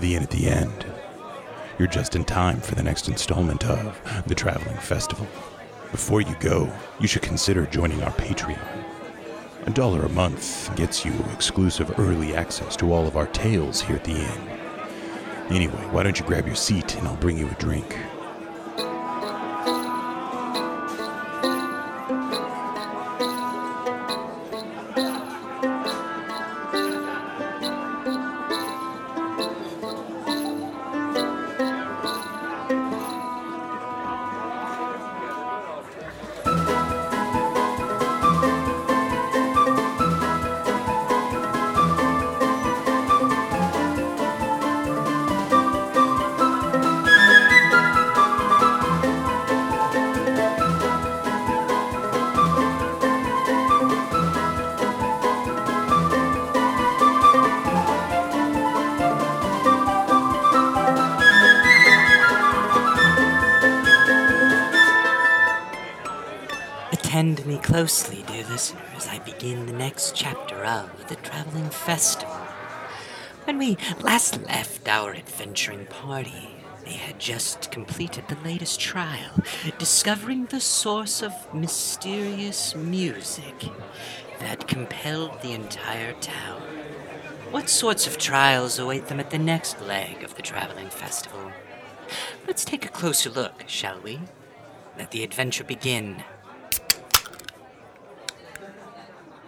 to the inn at the end. You're just in time for the next installment of the Traveling Festival. Before you go, you should consider joining our Patreon. A dollar a month gets you exclusive early access to all of our tales here at the inn. Anyway, why don't you grab your seat and I'll bring you a drink? Last left our adventuring party, they had just completed the latest trial, discovering the source of mysterious music that compelled the entire town. What sorts of trials await them at the next leg of the Traveling Festival? Let's take a closer look, shall we? Let the adventure begin.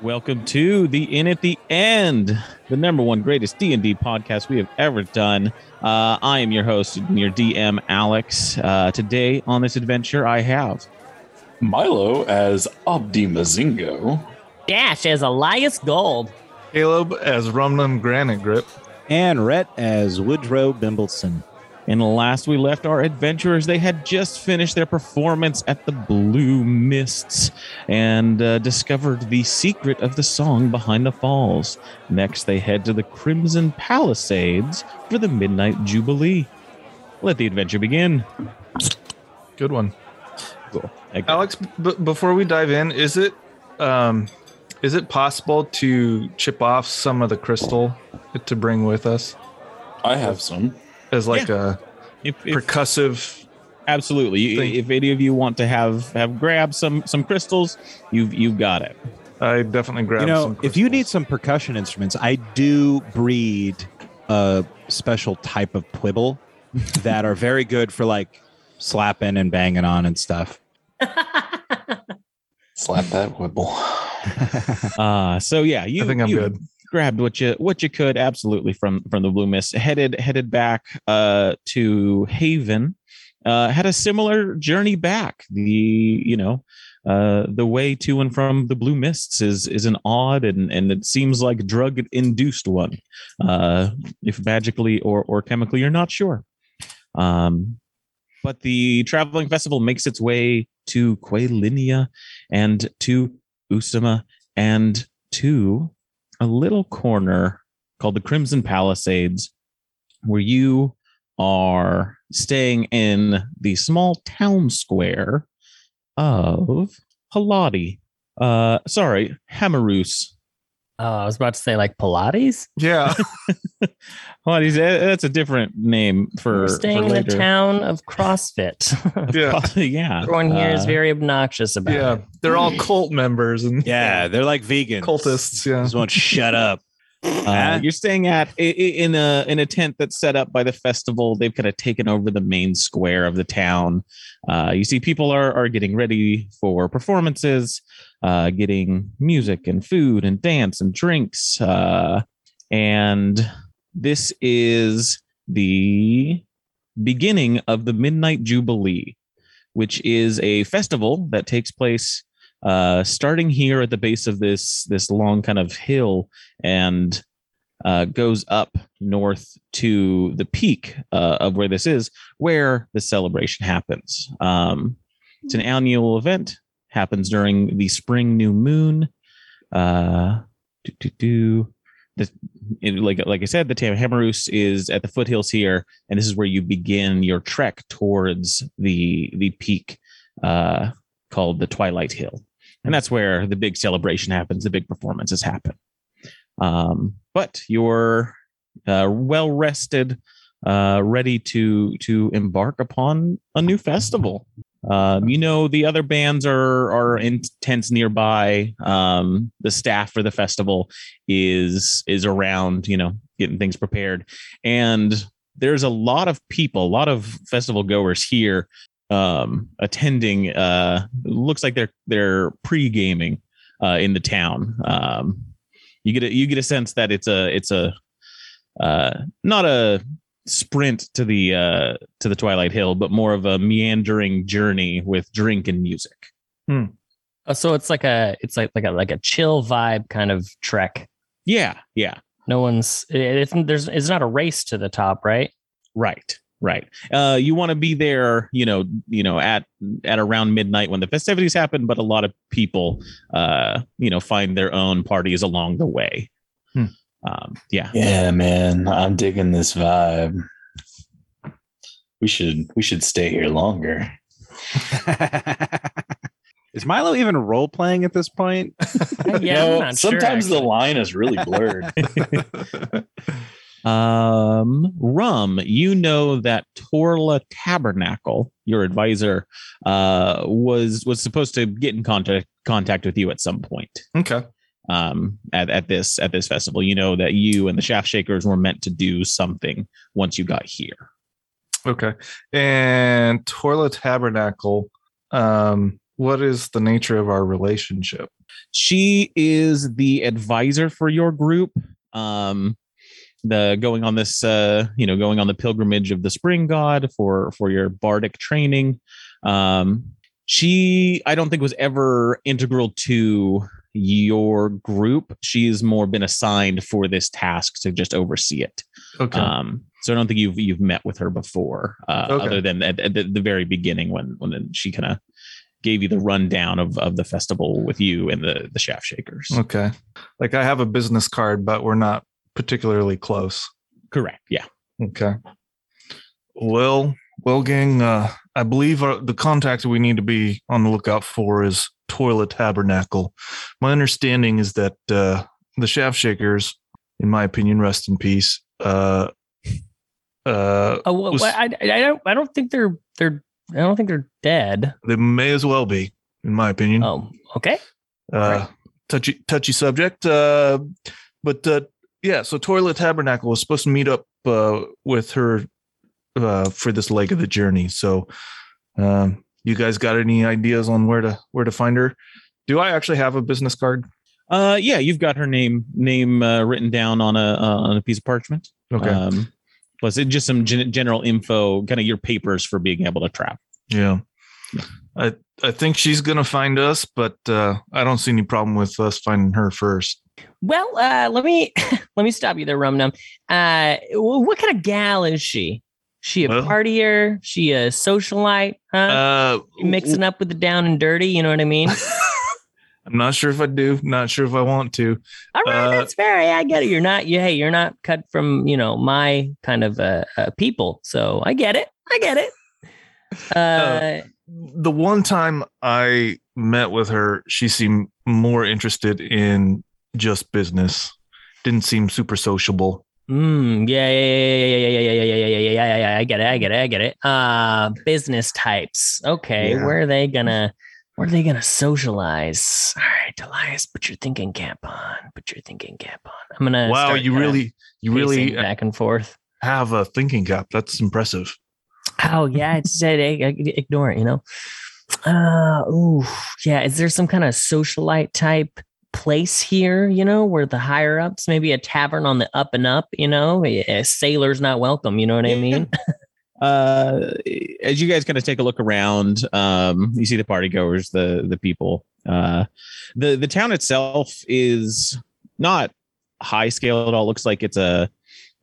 Welcome to the Inn at the End, the number one greatest D and D podcast we have ever done. Uh, I am your host, and your DM, Alex. Uh, today on this adventure, I have Milo as Abdi Mazingo. Dash as Elias Gold. Caleb as Rumnum Granite Grip. and Rhett as Woodrow Bimbleson. And last we left our adventurers, they had just finished their performance at the Blue Mists and uh, discovered the secret of the song behind the falls. Next, they head to the Crimson Palisades for the Midnight Jubilee. Let the adventure begin. Good one. Cool. Alex, b- before we dive in, is it um is it possible to chip off some of the crystal to bring with us I have some. As like a If, if- percussive absolutely, You- Thank- if any of you want to have have grabbed some some crystals, you've you've got it. I definitely grab you know, some if you need some percussion instruments, I do breed a special type of quibble that are very good for like slapping and banging on and stuff. Slap that whibble. Uh so yeah, you I think I'm you good. Grabbed what you what you could absolutely from from the blue mist. Headed headed back uh to haven uh had a similar journey back. The you know uh the way to and from the blue mists is is an odd and and it seems like drug induced one. Uh if magically or or chemically you're not sure. Um but the traveling festival makes its way to Quelinia and to Usama and to a little corner called the Crimson Palisades, where you are staying in the small town square of Haladi. Uh, sorry, Hamarus. Oh, I was about to say like Pilates. Yeah. Haladi's uh, that's a different name for We're staying for in the town of CrossFit. Yeah. yeah. Everyone here is Uh, very obnoxious about Yeah. it. They're all cult members and Yeah, they're like vegans. cultists. Yeah. Just won't shut up. Uh, you're staying at in a in a tent that's set up by the festival. They've kind of taken over the main square of the town. Uh, you see, people are are getting ready for performances, uh, getting music and food and dance and drinks. Uh, and this is the beginning of the Midnight Jubilee, which is a festival that takes place uh, starting here at the base of this this long kind of hill and uh, goes up north to the peak uh, of where this is, where the celebration happens. Um, it's an annual event, happens during the spring new moon. Uh. The, it, like like I said, the Tamhamarus is at the foothills here, and this is where you begin your trek towards the the peak uh, called the Twilight Hill, and that's where the big celebration happens. The big performances happen. Um, but you're uh, well rested, uh, ready to to embark upon a new festival. Um, you know, the other bands are are in tents nearby. Um, the staff for the festival is is around, you know, getting things prepared, and there's a lot of people, a lot of festival goers here um, attending. Uh, looks like they're they're pre gaming uh, in the town. Um, you get a, you get a sense that it's a it's a uh, not a sprint to the uh, to the Twilight Hill, but more of a meandering journey with drink and music. Oh, so it's like a it's like like a like a chill vibe kind of trek. Yeah, yeah, No one's it, it's there's it's not a race to the top, right? right, right. Uh, you want to be there, you know, you know, at at around midnight when the festivities happen, but a lot of people, uh, you know, find their own parties along the way. Hmm. Um, yeah, Yeah, man, I'm digging this vibe. We should we should stay here longer. Is Milo even role playing at this point? yeah, I'm No, not sure, sometimes the line is really blurred. Um, Rum, you know that Torla Tabernacle, your advisor, uh, was was supposed to get in contact contact with you at some point. Okay. Um, at, at this at this festival, you know that you and the Shaft Shakers were meant to do something once you got here. Okay. And Torla Tabernacle, um, what is the nature of our relationship? She is the advisor for your group. Um, the going on this uh you know going on the pilgrimage of the spring god for for your bardic training um she i don't think was ever integral to your group she's more been assigned for this task to just oversee it Okay. um so i don't think you've you've met with her before uh Okay. other than at, at the, the very beginning when when she kind of gave you the rundown of of the festival with you and the the shaft shakers okay. Like I have a business card, but we're not particularly close. correct yeah Okay. Well, well, gang, uh, I believe our, the contact we need to be on the lookout for is Toilet Tabernacle. My understanding is that uh, the Shaft Shakers, in my opinion, rest in peace. Uh, uh, Oh, well, was- I, I don't I don't think they're they're I don't think they're dead. they may as well be, in my opinion. Oh, okay. uh, right. touchy touchy subject. Uh, but uh, yeah, so Toilet Tabernacle was supposed to meet up uh, with her uh, for this leg of the journey. So, um, you guys got any ideas on where to where to find her? Do I actually have a business card? Uh, yeah, you've got her name name uh, written down on a uh, on a piece of parchment. Okay, Um, plus, it just some gen- general info, kind of your papers for being able to travel. yeah. I I think she's gonna find us, but uh, I don't see any problem with us finding her first. Well, uh, let me let me stop you there, Rum Num. Uh, what kind of gal is she? She a Well- partier? She a socialite? Huh? Uh, mixing up with the down and dirty? You know what I mean? I'm not sure if I do. Not sure if I want to. All right, Uh, that's fair. Yeah, I get it. You're not. You hey, you're not cut from you know my kind of uh, uh people. So I get it. I get it. Uh, the one time I met with her, she seemed more interested in just business. Didn't seem super sociable. Mm, yeah, yeah, yeah, yeah, yeah, yeah, yeah, yeah, yeah, yeah, yeah, yeah. I get it. I get it. I get it. Uh, business types. Okay, Yeah. where are they gonna? Where are they gonna socialize? All right, Elias, put your thinking cap on. Put your thinking cap on. I'm gonna. wow, you really, you really back and forth. have a thinking cap. That's impressive. Oh yeah, I said ignore it. You know. Uh, ooh, yeah. Is there some kind of socialite type place here? You know, where the higher ups, maybe a tavern on the up and up. You know, a sailor's not welcome. You know what I mean? Uh, as you guys kind of take a look around, um, you see the party goers, the the people. Uh, the the town itself is not high scale at all. Looks like it's a,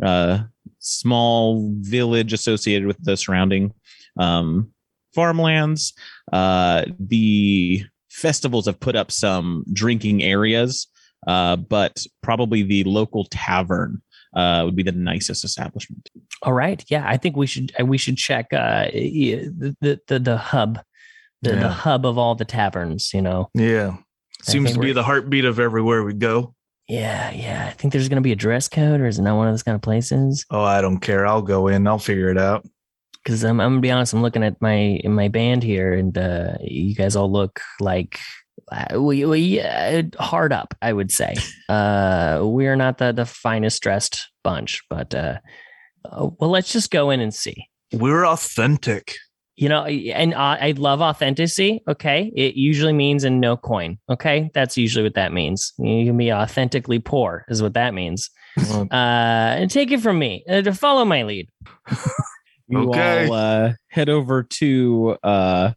uh small village associated with the surrounding um, farmlands. Uh, the festivals have put up some drinking areas, uh, but probably the local tavern uh, would be the nicest establishment. All right. Yeah, I think we should uh, we should check uh the the the, the hub, the, the hub of all the taverns. You know. Yeah, seems to be the heartbeat of everywhere we go. Yeah, yeah. I think there's gonna be a dress code, or is it not one of those kind of places? Oh, I don't care. I'll go in. I'll figure it out. Because I'm, I'm gonna be honest. I'm looking at my in my band here, and uh, you guys all look like we we uh, hard up. I would say uh, we are not the the finest dressed bunch, but uh, uh, well, let's just go in and see. We're authentic. You know, and I, I love authenticity. Okay, it usually means in no coin. Okay, that's usually what that means. You can be authentically poor, is what that means. Uh, and take it from me. Uh, to follow my lead. You Okay. all uh, head over to uh,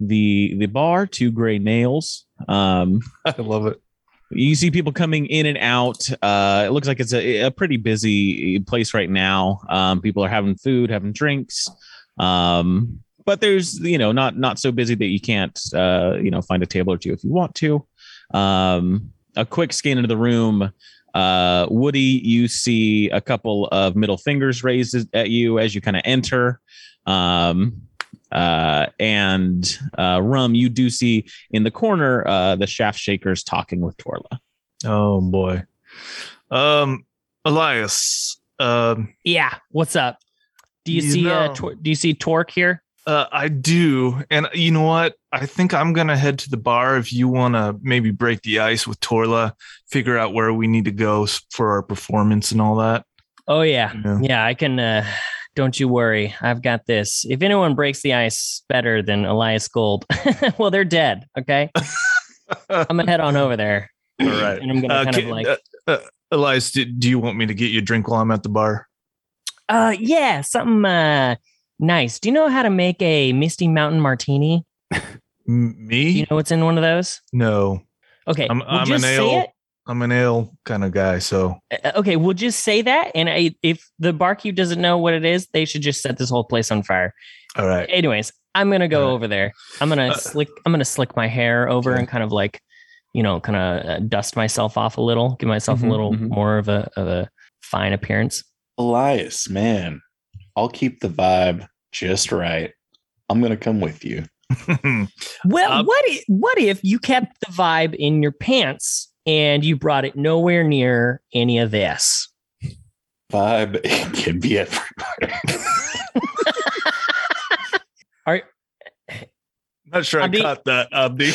the the bar, Two Gray Nails. Um, I love it. you see people coming in and out. Uh, it looks like it's a, a pretty busy place right now. Um, people are having food, having drinks. Um, but there's you know not not so busy that you can't uh, you know find a table or two if you want to. Um, a quick scan into the room. Uh, Woody, you see a couple of middle fingers raised at you as you kind of enter. Um, uh, and uh, Rum, you do see in the corner uh, the shaft shakers talking with Torla. Oh boy. Um, Elias. Um, Yeah. What's up? Do you, You see uh, tor- do you see Torque here? Uh, I do, and you know what? I think I'm gonna head to the bar if you want to maybe break the ice with Torla, figure out where we need to go for our performance and all that. Oh yeah. Yeah. Yeah, I can uh don't you worry. I've got this. If anyone breaks the ice better than Elias Gold, well they're dead, okay? I'm gonna head on over there. All right. And I'm gonna Uh, kind can- of like uh, uh, Elias, do, do you want me to get you a drink while I'm at the bar? uh yeah, something uh nice. Do you know how to make a Misty Mountain martini? M- Do me? you know what's in one of those? no, Okay, I'm- we'll I'm just an say ale- it. I'm an ale kind of guy. So Uh, okay, we'll just say that. And I, if the barkeep doesn't know what it is, they should just set this whole place on fire. all right. Anyways, I'm gonna go Alright. over there. I'm gonna Uh, slick. I'm gonna slick my hair over okay. and kind of like, you know, kind of uh, dust myself off a little, give myself Mhm, a little mhm. more of a of a fine appearance. Elias, man, I'll keep the vibe just right. I'm gonna come with you. Well, Um, what if, what if you kept the vibe in your pants and you brought it nowhere near any of this? Vibe can be everywhere. Are Not sure Abdi- I caught that, Abdi.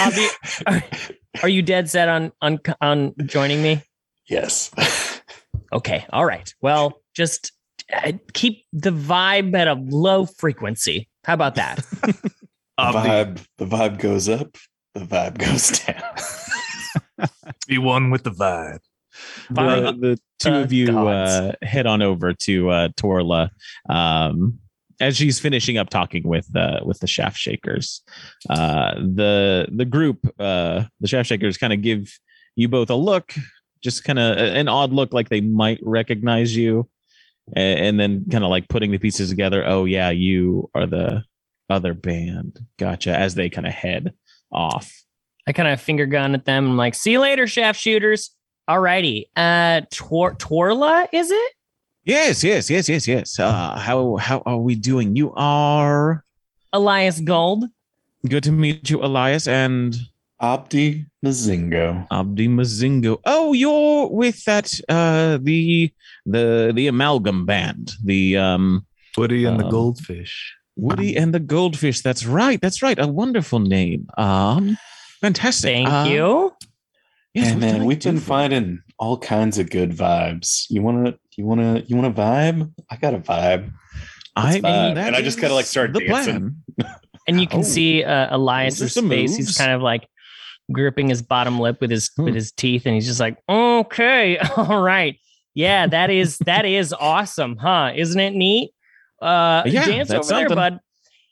Abdi, are, are you dead set on on on joining me? yes. Okay. All right. Well, just keep the vibe at a low frequency. How about that? The Abdi, vibe, the vibe goes up, the vibe goes down. be one with the vibe. The, the two uh, of you uh, head on over to uh, Torla um, as she's finishing up talking with uh, with the shaft shakers. Uh, the the group, uh, the shaft shakers, kind of give you both a look, just kind of an odd look, like they might recognize you, a- and then kind of like putting the pieces together. Oh yeah, you are the other band. Gotcha. As they kind of head off. I kind of finger gun at them. I'm like, see you later, shaft shooters. Alrighty. Uh, Tor- Torla, is it? Yes, yes, yes, yes, yes. Uh, how how are we doing? You are Elias Gold. good to meet you, Elias and Opti Mazingo. Abdi Mazingo. Oh, you're with that uh the the the amalgam band, the um Woody and the Um, goldfish. Woody and the Goldfish. That's right. That's right. A wonderful name. Um, fantastic. Thank Uh, you. Yes, Hey what man, we've been finding all kinds of good vibes. You wanna you wanna you wanna vibe? I got a vibe. I Let's vibe. that And I just kinda, like, is start the dancing. plan. And you can Oh. see uh, Elias's Those are some face. He's kind of like gripping his bottom lip with his Hmm. with his teeth, and he's just like, "Okay, all right, yeah, that is that is awesome, huh? Isn't it neat? Uh, Yeah, dance over that's there, something. bud.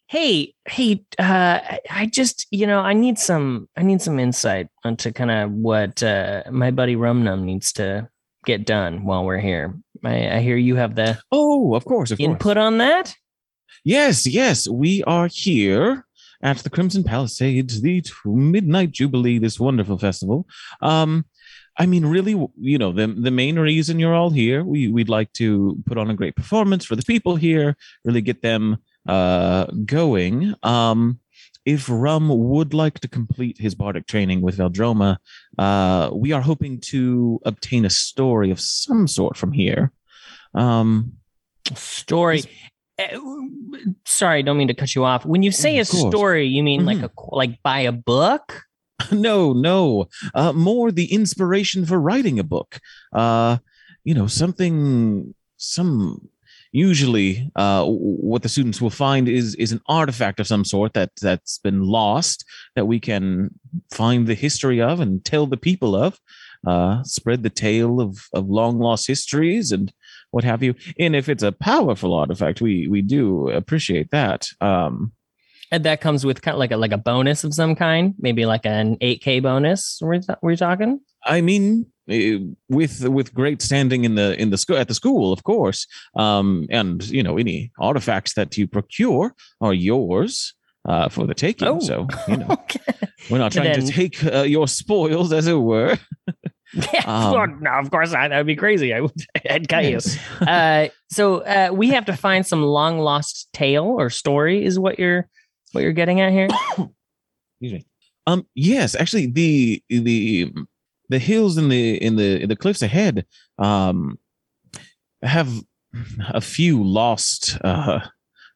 Hey, hey, uh, I- just you know I need some I need some insight onto kind of what uh, my buddy Rumnum needs to get done while we're here. I, I hear you have the Oh, of course, of course. input on that. Yes, yes, we are here at the Crimson Palisades, the Midnight Jubilee, this wonderful festival. Um, I mean, really, you know, the the main reason you're all here, we we'd like to put on a great performance for the people here, really get them uh going. Um, if Rum would like to complete his bardic training with Veldroma, uh, we are hoping to obtain a story of some sort from here. Um, Story. Uh, sorry, don't mean to cut you off. When you say a story, you mean like Mhm. a like by a book? no, no, uh, more the inspiration for writing a book. Uh, you know, something, some. Usually, uh, what the students will find is is an artifact of some sort that that's been lost that we can find the history of and tell the people of. Uh, spread the tale of of long lost histories and what have you. And if it's a powerful artifact, we we do appreciate that. Um, And that comes with kind of like a like a bonus of some kind, maybe like an 8k bonus. We're, we're talking. I mean, eh, with with great standing in the in the school at the school, of course, um, and you know any artifacts that you procure are yours uh, for the taking. Oh. So you know okay. we're not trying then- to take uh, your spoils, as it were. Yeah, Um, well, no, of course not. That would be crazy. I would, I'd cut you. Uh, so uh, we have to find some long lost tale or story is what you're what you're getting at here Excuse me. Um. Yes, actually, the the the hills in the in the in the cliffs ahead um have a few lost uh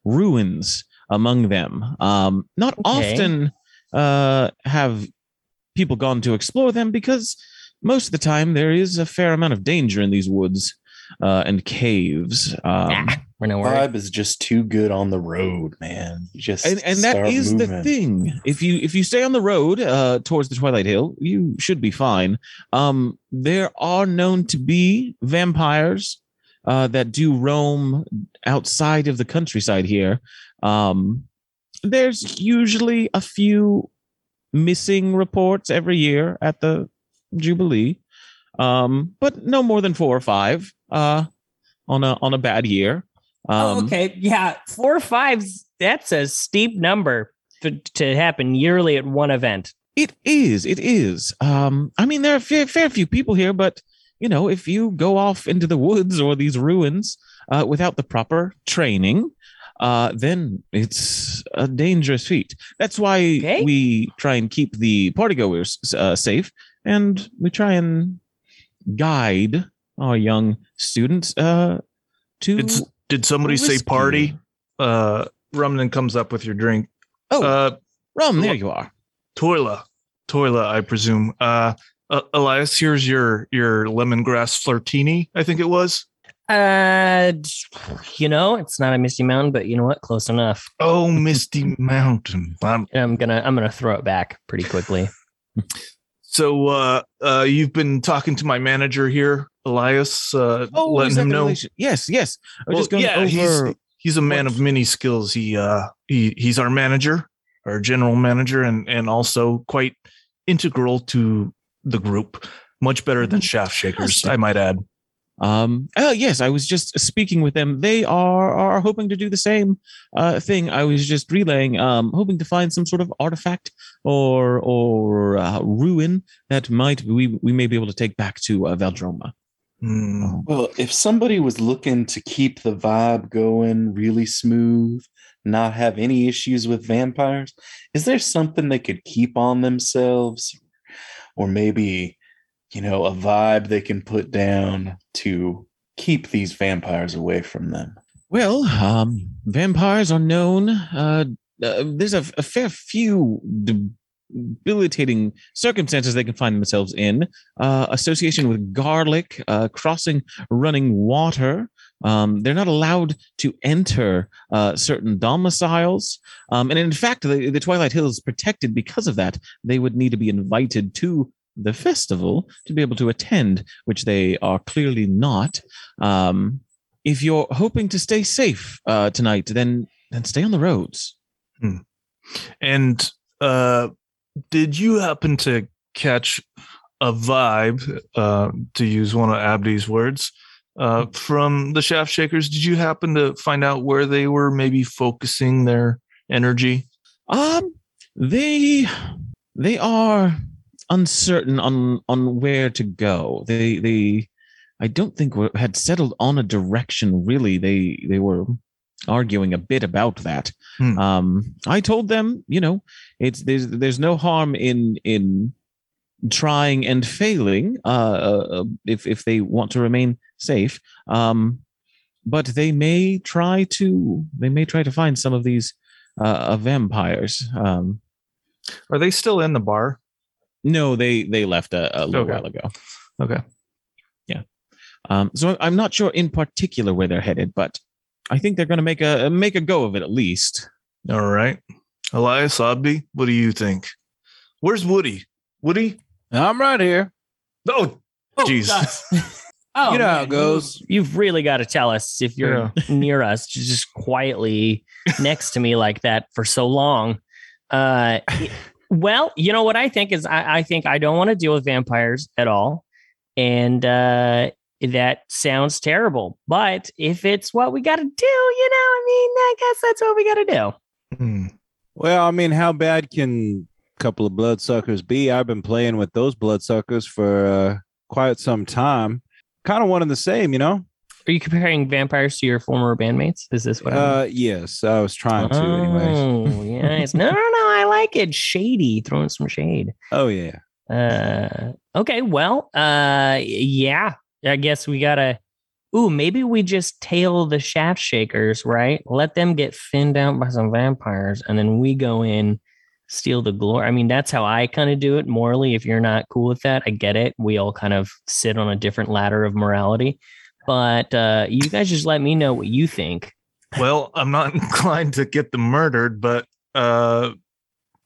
ruins among them. Um. Not Okay. often uh have people gone to explore them because most of the time there is a fair amount of danger in these woods uh and caves. Um. Ah, we're no worry Vibe is just too good on the road, man. You just and and that start is the thing if you if you stay on the road uh towards the twilight hill you should be fine um there are known to be vampires uh that do roam outside of the countryside here um there's usually a few missing reports every year at the jubilee um but no more than four or five uh on a on a bad year um oh, okay yeah four or fives that's a steep number to, to happen yearly at one event It is. It is. Um, I mean, there are a fair, fair few people here, but you know, if you go off into the woods or these ruins uh, without the proper training, uh, then it's a dangerous feat. That's why Okay. we try and keep the partygoers uh, safe, and we try and guide our young students uh, to. It's, did somebody say party? Uh, Rumnum comes up with your drink. oh, Uh, Rum, there you are. Toila, Toila, I presume. Uh, uh, Elias, here's your your lemongrass flirtini. I think it was. uh you know it's not a misty mountain but you know what close enough Oh, Misty Mountain. And i'm gonna i'm gonna throw it back pretty quickly so uh, uh, you've been talking to my manager here, Elias, uh, Oh, letting him know. Yes, yes. I was Well, just going yeah, over. he's he's a man what- of many skills. He uh he he's our manager, our general manager, and and also quite integral to the group. Much better than shaft shakers, I might add. Um, oh yes, I was just speaking with them. They are are hoping to do the same uh, thing. I was just relaying, um, hoping to find some sort of artifact or or uh, ruin that might we we may be able to take back to uh, Valdroma. Hmm. Well, if somebody was looking to keep the vibe going really smooth, not have any issues with vampires, is there something they could keep on themselves? Or maybe, you know, a vibe they can put down to keep these vampires away from them? Well, um, vampires are known. Uh, uh, there's a, a fair few debilitating circumstances they can find themselves in. Uh, association with garlic, uh, crossing running water. Um, they're not allowed to enter uh, certain domiciles. Um, and in fact, the, the Twilight Hill is protected because of that. They would need to be invited to the festival to be able to attend, which they are clearly not. Um, if you're hoping to stay safe uh, tonight, then then stay on the roads. And uh, did you happen to catch a vibe, uh, to use one of Abdi's words, uh, from the shaft shakers? Did you happen to find out where they were maybe focusing their energy? Um, they they are uncertain on on where to go. They they I don't think had settled on a direction really. They they were arguing a bit about that. Hmm. Um, I told them, you know, it's there's there's no harm in in trying and failing uh, uh, if if they want to remain safe. Um, but they may try to they may try to find some of these uh, uh, vampires. Um, Are they still in the bar? No, they they left a, a little Okay. while ago. Okay. Yeah. Um, so I'm not sure in particular where they're headed, but I think they're going to make a make a go of it at least. All right. Elias Abdi, what do you think? Where's Woody? Woody? I'm right here. Oh, jeez. Oh, you know how it goes. You've really got to tell us if you're near us, just quietly next to me like that for so long. Uh, it- well, you know what I think is I, I think I don't want to deal with vampires at all, and uh, that sounds terrible. But if it's what we got to do, you know, I mean, I guess that's what we got to do. Hmm. Well, I mean, how bad can a couple of bloodsuckers be? I've been playing with those bloodsuckers for uh, quite some time. Kind of one and the same, you know. Are you comparing vampires to your former bandmates? Is this what? I'm- Uh, yes, I was trying to, anyways. Oh, yes. No, no, no. I like it. Shady, throwing some shade. Oh yeah. Uh, okay. Well, uh, yeah. I guess we gotta. Ooh, maybe we just tail the shaft shakers, right? Let them get finned out by some vampires, and then we go in, steal the glory. I mean, that's how I kind of do it morally. If you're not cool with that, I get it. We all kind of sit on a different ladder of morality. But uh, you guys just let me know what you think. Well, I'm not inclined to get them murdered, but uh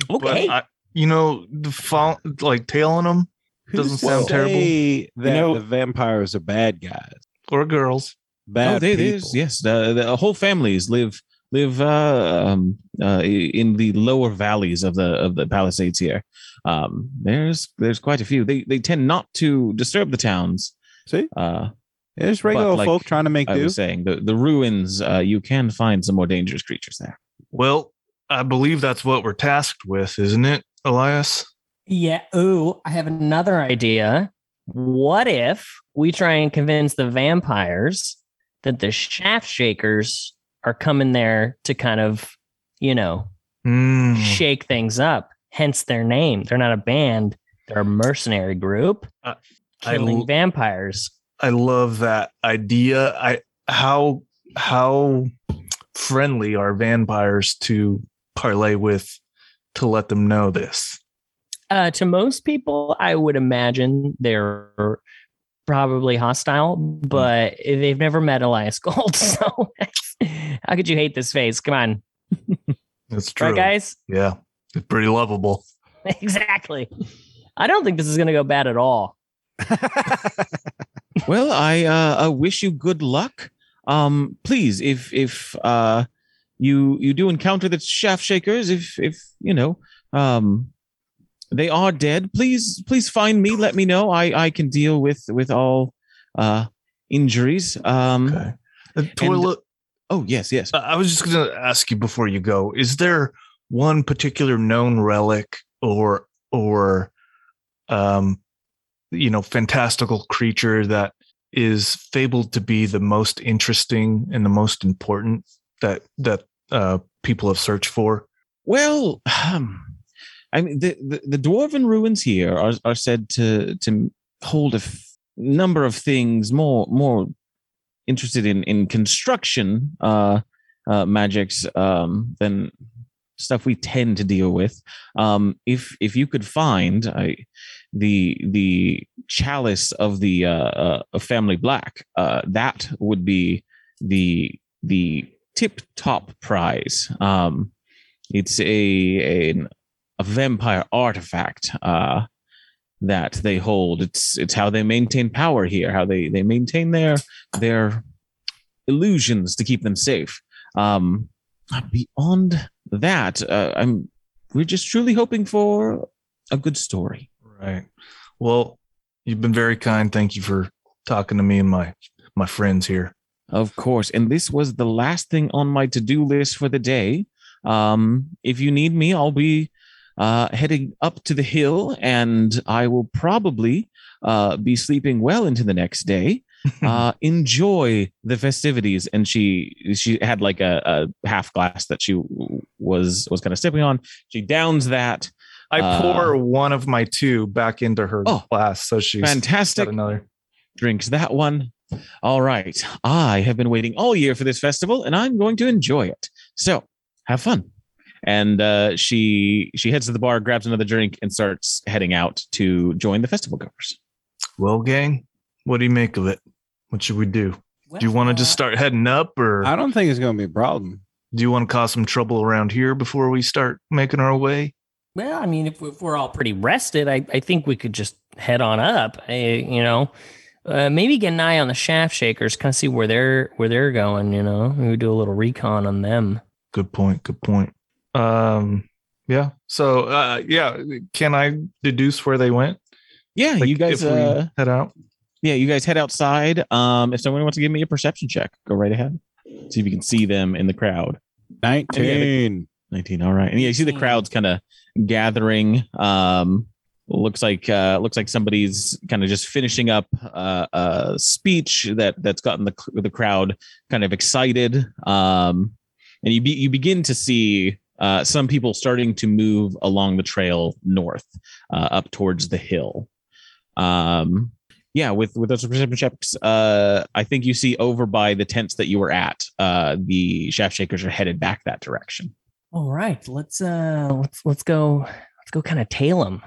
but Okay. I, you know, the fo- like tailing them Doesn't sound terrible. say That know- the vampires are bad guys. or girls. Bad oh, they, people. there's yes, the, the whole families live live uh, um, uh, in the lower valleys of the of the Palisades here. Um, there's there's quite a few. They they tend not to disturb the towns. See, Uh, there's regular like folk trying to make I do. was saying the the ruins. Uh, you can find some more dangerous creatures there. Well, I believe that's what we're tasked with, isn't it, Elias? Yeah. Ooh, I have another idea. What if we try and convince the vampires that the shaft shakers are coming there to kind of, you know, Hmm. shake things up? Hence their name. They're not a band, they're a mercenary group I killing l- vampires. I love that idea. I how how friendly are vampires to parlay with to let them know this. Uh, to most people, I would imagine they're probably hostile, but they've never met Elias Gold. So how could you hate this face? Come on. That's true. Right, guys? Yeah, it's pretty lovable. exactly. I don't think this is going to go bad at all. well, I uh, uh, wish you good luck. Um, please, if if uh, you you do encounter the shaft shakers, if if you know um, they are dead, please please find me. Let me know. I I can deal with with all uh, injuries. Um, Okay. The toilet. Oh yes, yes. I- I was just going to ask you before you go: Is there one particular known relic or or um, you know, fantastical creature that is fabled to be the most interesting and the most important that that uh, people have searched for? Well, um, I mean, the, the, the dwarven ruins here are, are said to to hold a f- number of things more more interested in in construction uh, uh, magics um, than stuff we tend to deal with. Um, if if you could find I, the the chalice of the uh, uh, family black, uh, that would be the the tip top prize. Um, it's a, a a vampire artifact uh, that they hold. It's it's how they maintain power here. How they they maintain their their illusions to keep them safe. Um, beyond that, uh, I'm we're just truly hoping for a good story. Right. Well, you've been very kind. Thank you for talking to me and my my friends here. Of course. And this was the last thing on my to do list for the day. Um, if you need me, I'll be uh, heading up to the hill and I will probably uh, be sleeping well into the next day. uh, enjoy the festivities. And she she had like a, a half glass that she was was kind of sipping on. She downs that. I Uh, pour one of my two back into her Oh, glass, so she's Fantastic. got another. Drinks that one. All right. I have been waiting all year for this festival, and I'm going to enjoy it. So have fun. And uh, she she heads to the bar, grabs another drink, and starts heading out to join the festival goers. Well, gang, what do you make of it? What should we do? Do you want to just start heading up, or I don't think it's going to be a problem. do you want to cause some trouble around here before we start making our way? Well, I mean, if, if we're all pretty rested, I, I think we could just head on up. I, you know, uh, maybe get an eye on the shaft shakers, kind of see where they're where they're going. You know, maybe do a little recon on them. Good point. Good point. Um, yeah. So, uh, yeah, can I deduce where they went? Yeah, Like, you guys. if we Uh, head out. Yeah, you guys head outside. Um, if someone wants to give me a perception check, go right ahead. See if you can see them in the crowd. 19. 19 all right and yeah you see the crowds kind of gathering um looks like uh looks like somebody's kind of just finishing up uh, a speech that that's gotten the the crowd kind of excited um and you be, you begin to see uh some people starting to move along the trail north uh, up towards the hill um yeah with with those perception checks uh i think you see over by the tents that you were at uh the shaft shakers are headed back that direction All right, let's uh let's let's go let's go kind of tail them.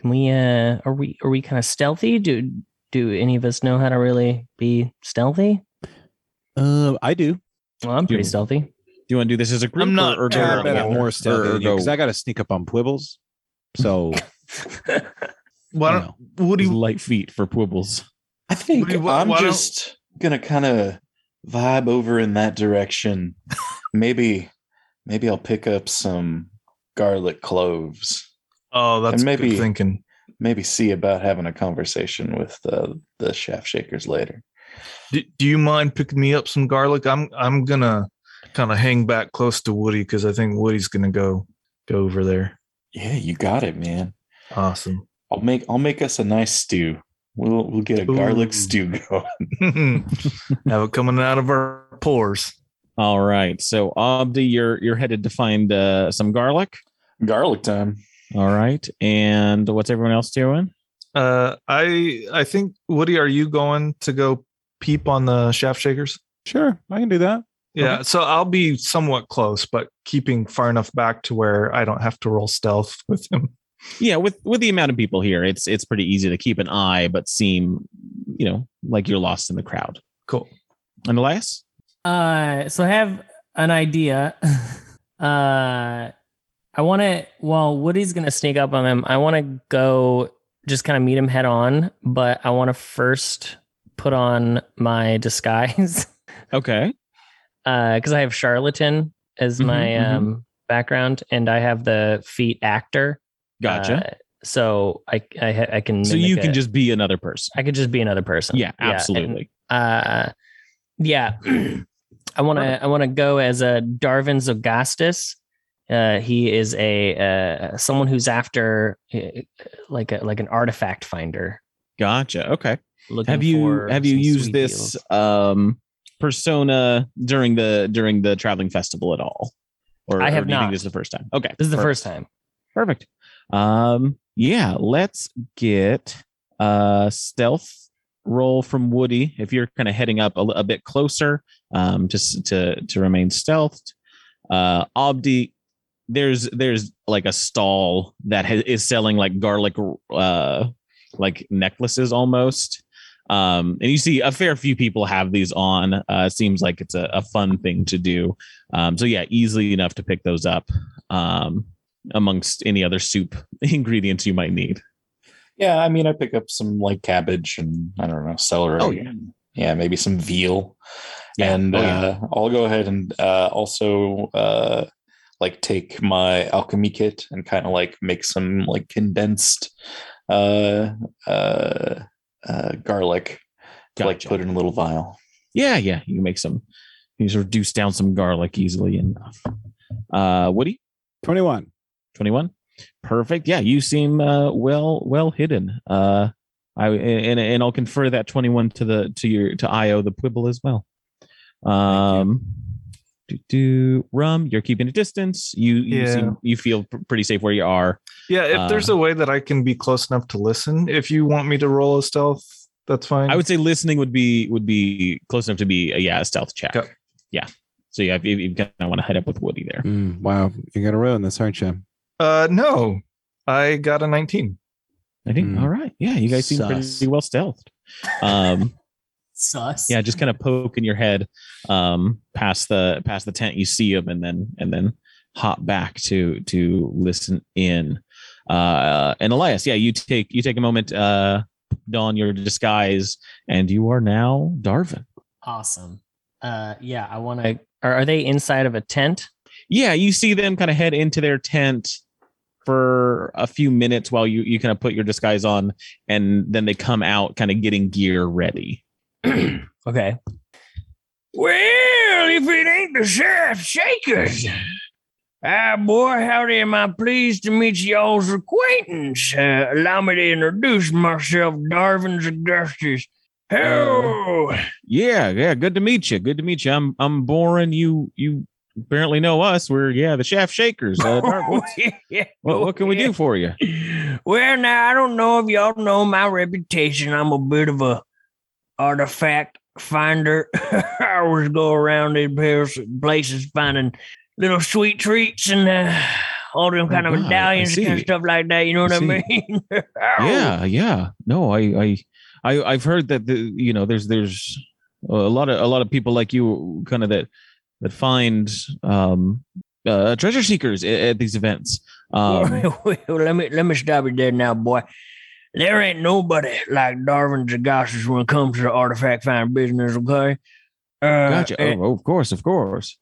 Can we uh are we are we kind of stealthy? Do do any of us know how to really be stealthy? Uh, I do. Well, I'm pretty Do- stealthy. Do you want to do this as a group I'm not or, or go Yeah, I terrible. bet I'm more Or- stealthy or than you go because I got to sneak up on Pwibbles. So Why you don't, know, what do you, light feet for Pwibbles. I think Why- why- I'm why just gonna kind of vibe over in that direction. maybe, maybe I'll pick up some garlic cloves. oh, that's and maybe- good thinking. Maybe see about having a conversation with uh, the shaft shakers later. Do, do you mind picking me up some garlic? I'm, I'm gonna kind of hang back close to Woody because I think Woody's gonna go, go over there. Yeah, you got it, man. Awesome. I'll make I'll make us a nice stew. We'll we'll get a garlic stew going. Have it coming out of our pores. All right. So Abdi, you're you're headed to find uh, some garlic. Garlic time. All right. And what's everyone else doing? Uh, I I think Woody, are you going to go peep on the shaft shakers? sure, I can do that. Yeah, so I'll be somewhat close, but keeping far enough back to where I don't have to roll stealth with him. Yeah, with with the amount of people here, it's it's pretty easy to keep an eye, but seem, you know, like you're lost in the crowd. Cool. And Elias? Uh, so I have an idea. uh, I want to. While Woody's gonna sneak up on him, I want to go just kind of meet him head on. But I want to first put on my disguise Okay. Uh, because I have charlatan as Mhm, my mhm. um background, and I have the feat actor. Gotcha. Uh, so I I, I can. so you can a- just be another person. I could just be another person. Yeah, and, absolutely. uh yeah i want to i want to go as a darvin zogastus uh he is a uh someone who's after uh, like a like an artifact finder Gotcha. Okay. looking have you have you used this um persona during the during the traveling festival at all or I have or do you think not. this is the first time okay this is the perfect. first time perfect um yeah let's get a stealth roll from woody if you're kind of heading up a, a bit closer um just to to remain stealthed. Uh abdi there's there's like a stall that ha- is selling like garlic uh like necklaces almost. Um and you see a fair few people have these on. Uh seems like it's a, a fun thing to do. Um so yeah easily enough to pick those up. Um amongst any other soup ingredients you might need Yeah, I mean, I pick up some like cabbage and I don't know celery. Oh, yeah. and, yeah, maybe some veal, Yeah. and Oh, yeah. uh, I'll go ahead and uh, also uh, like take my alchemy kit and kind of like make some like condensed uh, uh, uh, garlic to like put in a little vial. yeah yeah you can make some you can reduce down some garlic easily enough uh woody 21. 21 perfect yeah you seem uh well well hidden uh I and and I'll confer that 21 to the to your to Io the Quibble as well. Um do, do rum, you're keeping a distance. You you Yeah. seem you feel pr- pretty safe where you are. Yeah, if there's Uh, a way that I can be close enough to listen, if you want me to roll a stealth, that's fine. I would say listening would be would be close enough to be a yeah, a stealth check. Okay. Yeah. So yeah, if you, you kind of want to head up with Woody there. Mm, wow, you're gonna ruin this, aren't you? Uh, no, I got a 19. I think Mm. all right. Yeah, you guys seem Sus. pretty well stealthed. Um Sus. yeah just kind of poking your head um past the past the tent you see him and then and then hop back to to listen in uh and elias yeah you take you take a moment uh don your disguise and you are now darvin Awesome. Uh, yeah, I want to. Are, are they inside of a tent? yeah you see them kind of head into their tent for a few minutes while you you kind of put your disguise on and then they come out kind of getting gear ready Okay. Well, if it ain't the Shaft Shakers. Ah, boy, howdy, am I pleased to meet y'all's acquaintance. Uh, allow me to introduce myself, Darvin's Augustus. Hello. Yeah, yeah. Good to meet you. Good to meet you. I'm I'm boring You you apparently know us. We're yeah, the Shaft Shakers. Uh, yeah. what, what can we do for you? Well, now I don't know if y'all know my reputation. I'm a bit of a artifact finder. I always go around in places finding little sweet treats and uh, all them Oh, kind of God, medallions and kind of stuff like that. You know what I I, mean? Yeah, yeah. No, I I I I've heard that the you know there's there's a lot of a lot of people like you kind of that that find um uh treasure seekers at, at these events. Um well, let me let me stop you there now, boy. There ain't nobody like Darwin Zagossus when it comes to the artifact finding business. Okay. Uh, gotcha. and- Oh, of course, of course.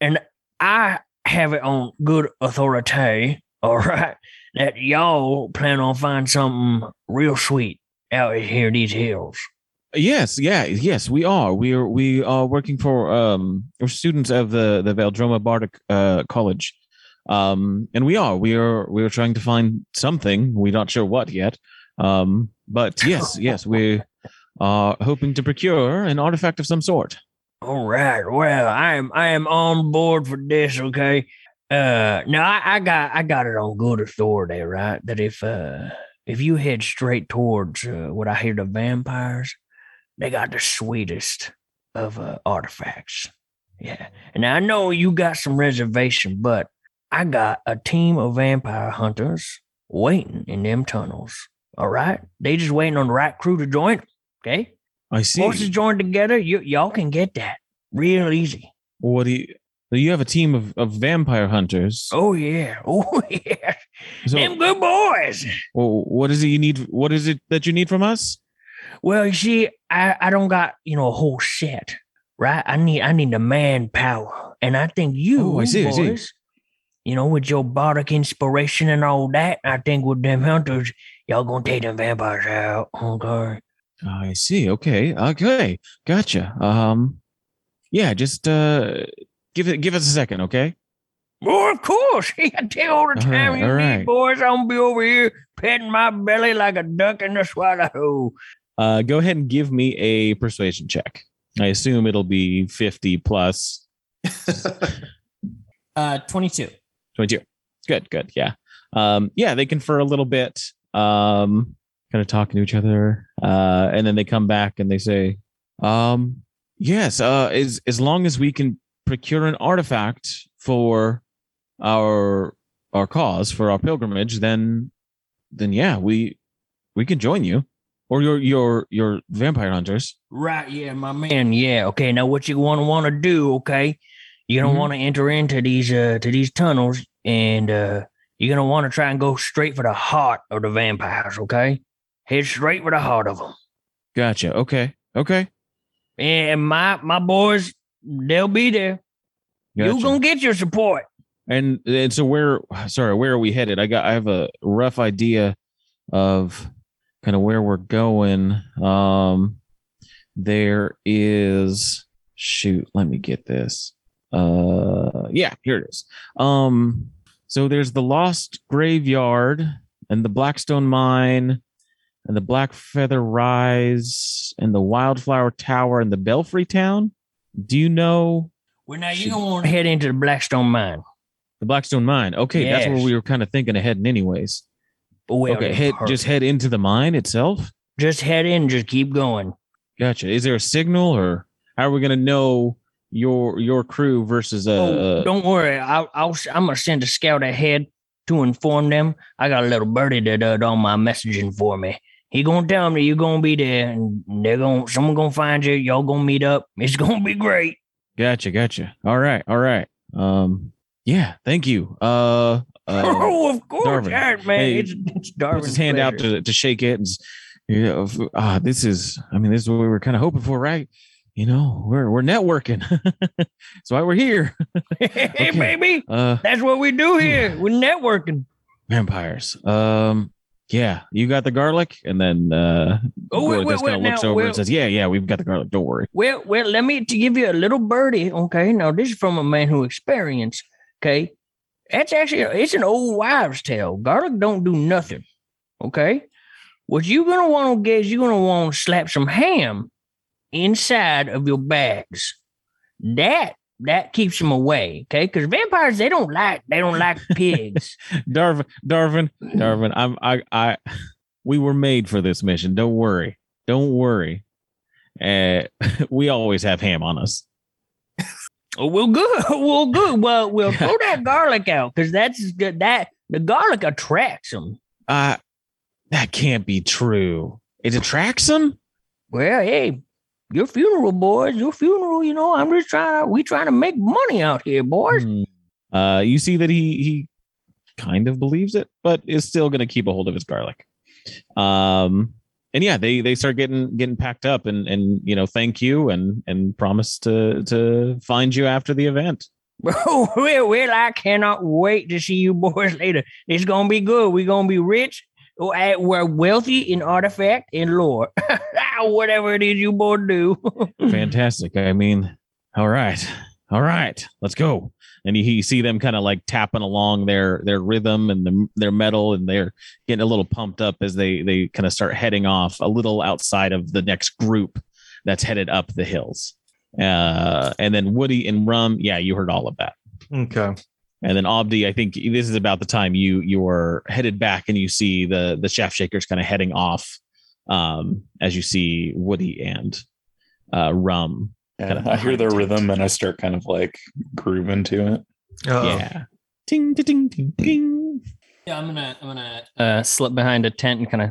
and I have it on good authority, all right, that y'all plan on finding something real sweet out here in these hills. Yes, yeah, yes, we are. We are we are working for um we're students of the the Valdroma Bardic uh college. Um and we are we are we are trying to find something. We're not sure what yet. Um but yes, yes, we are hoping to procure an artifact of some sort. All right. Well, I am I am on board for this. Okay. Uh, now I, I got I got it on good authority, right? That if uh if you head straight towards uh, what I hear the vampires, they got the sweetest of uh, artifacts. Yeah. And I know you got some reservation, but I got a team of vampire hunters waiting in them tunnels. All right. They just waiting on the right crew to join Okay. I see. Forces joined together, you y'all can get that real easy. What do you you have a team of, of vampire hunters. Oh yeah, oh yeah, So, them good boys. well, what is it you need? What is it that you need from us? Well, you see, I I don't got you know a whole set, right? I need I need the manpower, and I think you, Oh, I see, I boys, see. you know, with your bardic inspiration and all that, I think with them hunters, y'all gonna take them vampires out. Okay. I see. Okay. Okay. Gotcha. Um, yeah. Just uh, give it. Give us a second. Okay. Well, of course. I take all the All time right, you all need, right. boys. I'm gonna be over here petting my belly like a duck in the swallow hole. Uh, go ahead and give me a persuasion check. I assume it'll be fifty plus Uh, 22. twenty-two. Good. Good. Yeah. Um, yeah. They confer a little bit. Um, kind of talking to each other. Uh, and then they come back and they say, um, yes. Uh, as as long as we can procure an artifact for our our cause for our pilgrimage, then then yeah, we we can join you or your your your vampire hunters. Right, yeah, my man. Yeah, okay. Now what you want to want to do, okay? You're gonna Mhm. want to enter into these uh to these tunnels and uh you're gonna want to try and go straight for the heart of the vampires, okay? Head straight for the heart of them. Gotcha. Okay. Okay. And my my boys, they'll be there. Gotcha. You gonna get your support. and and so where sorry where are we headed i got i have a rough idea of kind of where we're going um there is shoot let me get this uh yeah here it is um so there's the lost graveyard and the blackstone mine and the Black Feather Rise and the Wildflower Tower and the Belfry Town. Do you know Well, now you're gonna want to head into the Blackstone mine. the Blackstone Mine? Okay, that's where we were kind of thinking of heading, anyways. Okay, head just head into the mine itself. just head in, just keep going. Gotcha. Is there a signal, or how are we gonna know your your crew versus uh? oh, don't worry. I'll, I'll I'm gonna send a scout ahead to inform them. I got a little birdie that did all my messaging for me. He gonna tell me you're gonna be there, and they're gonna someone gonna find you. Y'all gonna meet up. It's gonna be great. Gotcha, gotcha. All right, all right. Um, yeah, thank you. Uh, uh oh, of course, Darwin. yeah, man. Hey, it's it's Darwin's his hand out to to shake it. And, you know, ah, this is. I mean, this is what we were kind of hoping for, right? You know, we're we're networking. That's why we're here. hey, Okay. baby, Uh, that's what we do here. We're networking. vampires. Um, yeah, you got the garlic, and then uh, Oh, wait, wait, wait, of looks now, over well- and says, "Yeah, yeah, we've got the garlic. Don't worry." Well, well, let me to give you a little birdie. Okay, now this is from a man who experienced. Okay, that's actually it's an old wives' tale. Garlic don't do nothing. Okay, what you're gonna want to get is you're gonna want to slap some ham inside of your bags. That that keeps them away. Okay, because vampires they don't like they don't like pigs. Darvin, Darvin, Darvin. I'm I I. We were made for this mission. Don't worry. Don't worry. Uh, we always have ham on us. Oh, well, good. Well, good. Well, we'll throw that garlic out because that's good. That the garlic attracts them. Uh that can't be true. It attracts them. Well, hey, your funeral, boys. Your funeral. You know, I'm just trying to. We trying to make money out here, boys. Hmm. Uh, you see that he he kind of believes it, but is still going to keep a hold of his garlic. Um, and yeah, they they start getting getting packed up and and you know thank you and and promise to to find you after the event. Well, well, I cannot wait to see you boys later. It's gonna be good. We're gonna be rich. Oh, eh, We're wealthy in artifact and lore. Whatever it is you boys do. Fantastic. I mean, all right, all right, let's go. And you, you see them kind of like tapping along their their rhythm and the, their metal, and they're getting a little pumped up as they they kind of start heading off a little outside of the next group that's headed up the hills. Uh, and then Woody and Rum, yeah, you heard all of that. Okay. And then Abdi, I think this is about the time you you are headed back and you see the the shaft shakers kind of heading off um as you see Woody and uh Rum. And Kinda I hear their rhythm and I start kind of like grooving to it. Uh-oh. Yeah. Ting ting ting ting ting. Yeah, I'm gonna I'm gonna uh, slip behind a tent and kind of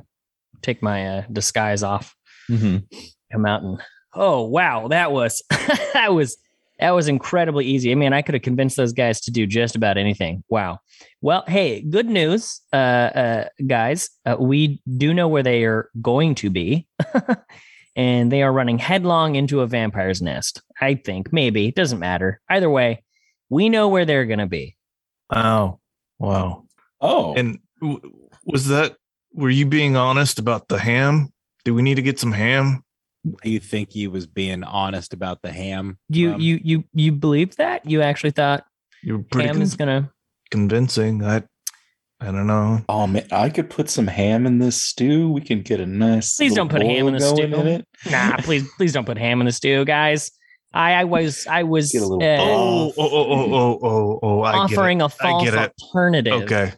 take my uh, disguise off, Mhm. come out and oh wow, that was that was that was incredibly easy. I mean, I could have convinced those guys to do just about anything. Wow. Well, hey, good news, uh, uh, guys. Uh, we do know where they are going to be, and they are running headlong into a vampire's nest. I think maybe it doesn't matter. Either way, we know where they're gonna be. Oh, Wow. Oh, And w- was that, were you being honest about the ham? Do we need to get some ham? Do you think he was being honest about the ham? You Um, you you you believe that? You actually thought You were pretty Cam con- is gonna convincing. I, I don't know. oh man, I could put some ham in this stew. We can get a nice. Please don't put ham in the going stew. it. nah, please please don't put ham in the stew, guys. I I was I was Get a little uh, Oh, oh, oh, oh, oh, oh, oh, I get it. offering a I false get it. alternative. Okay.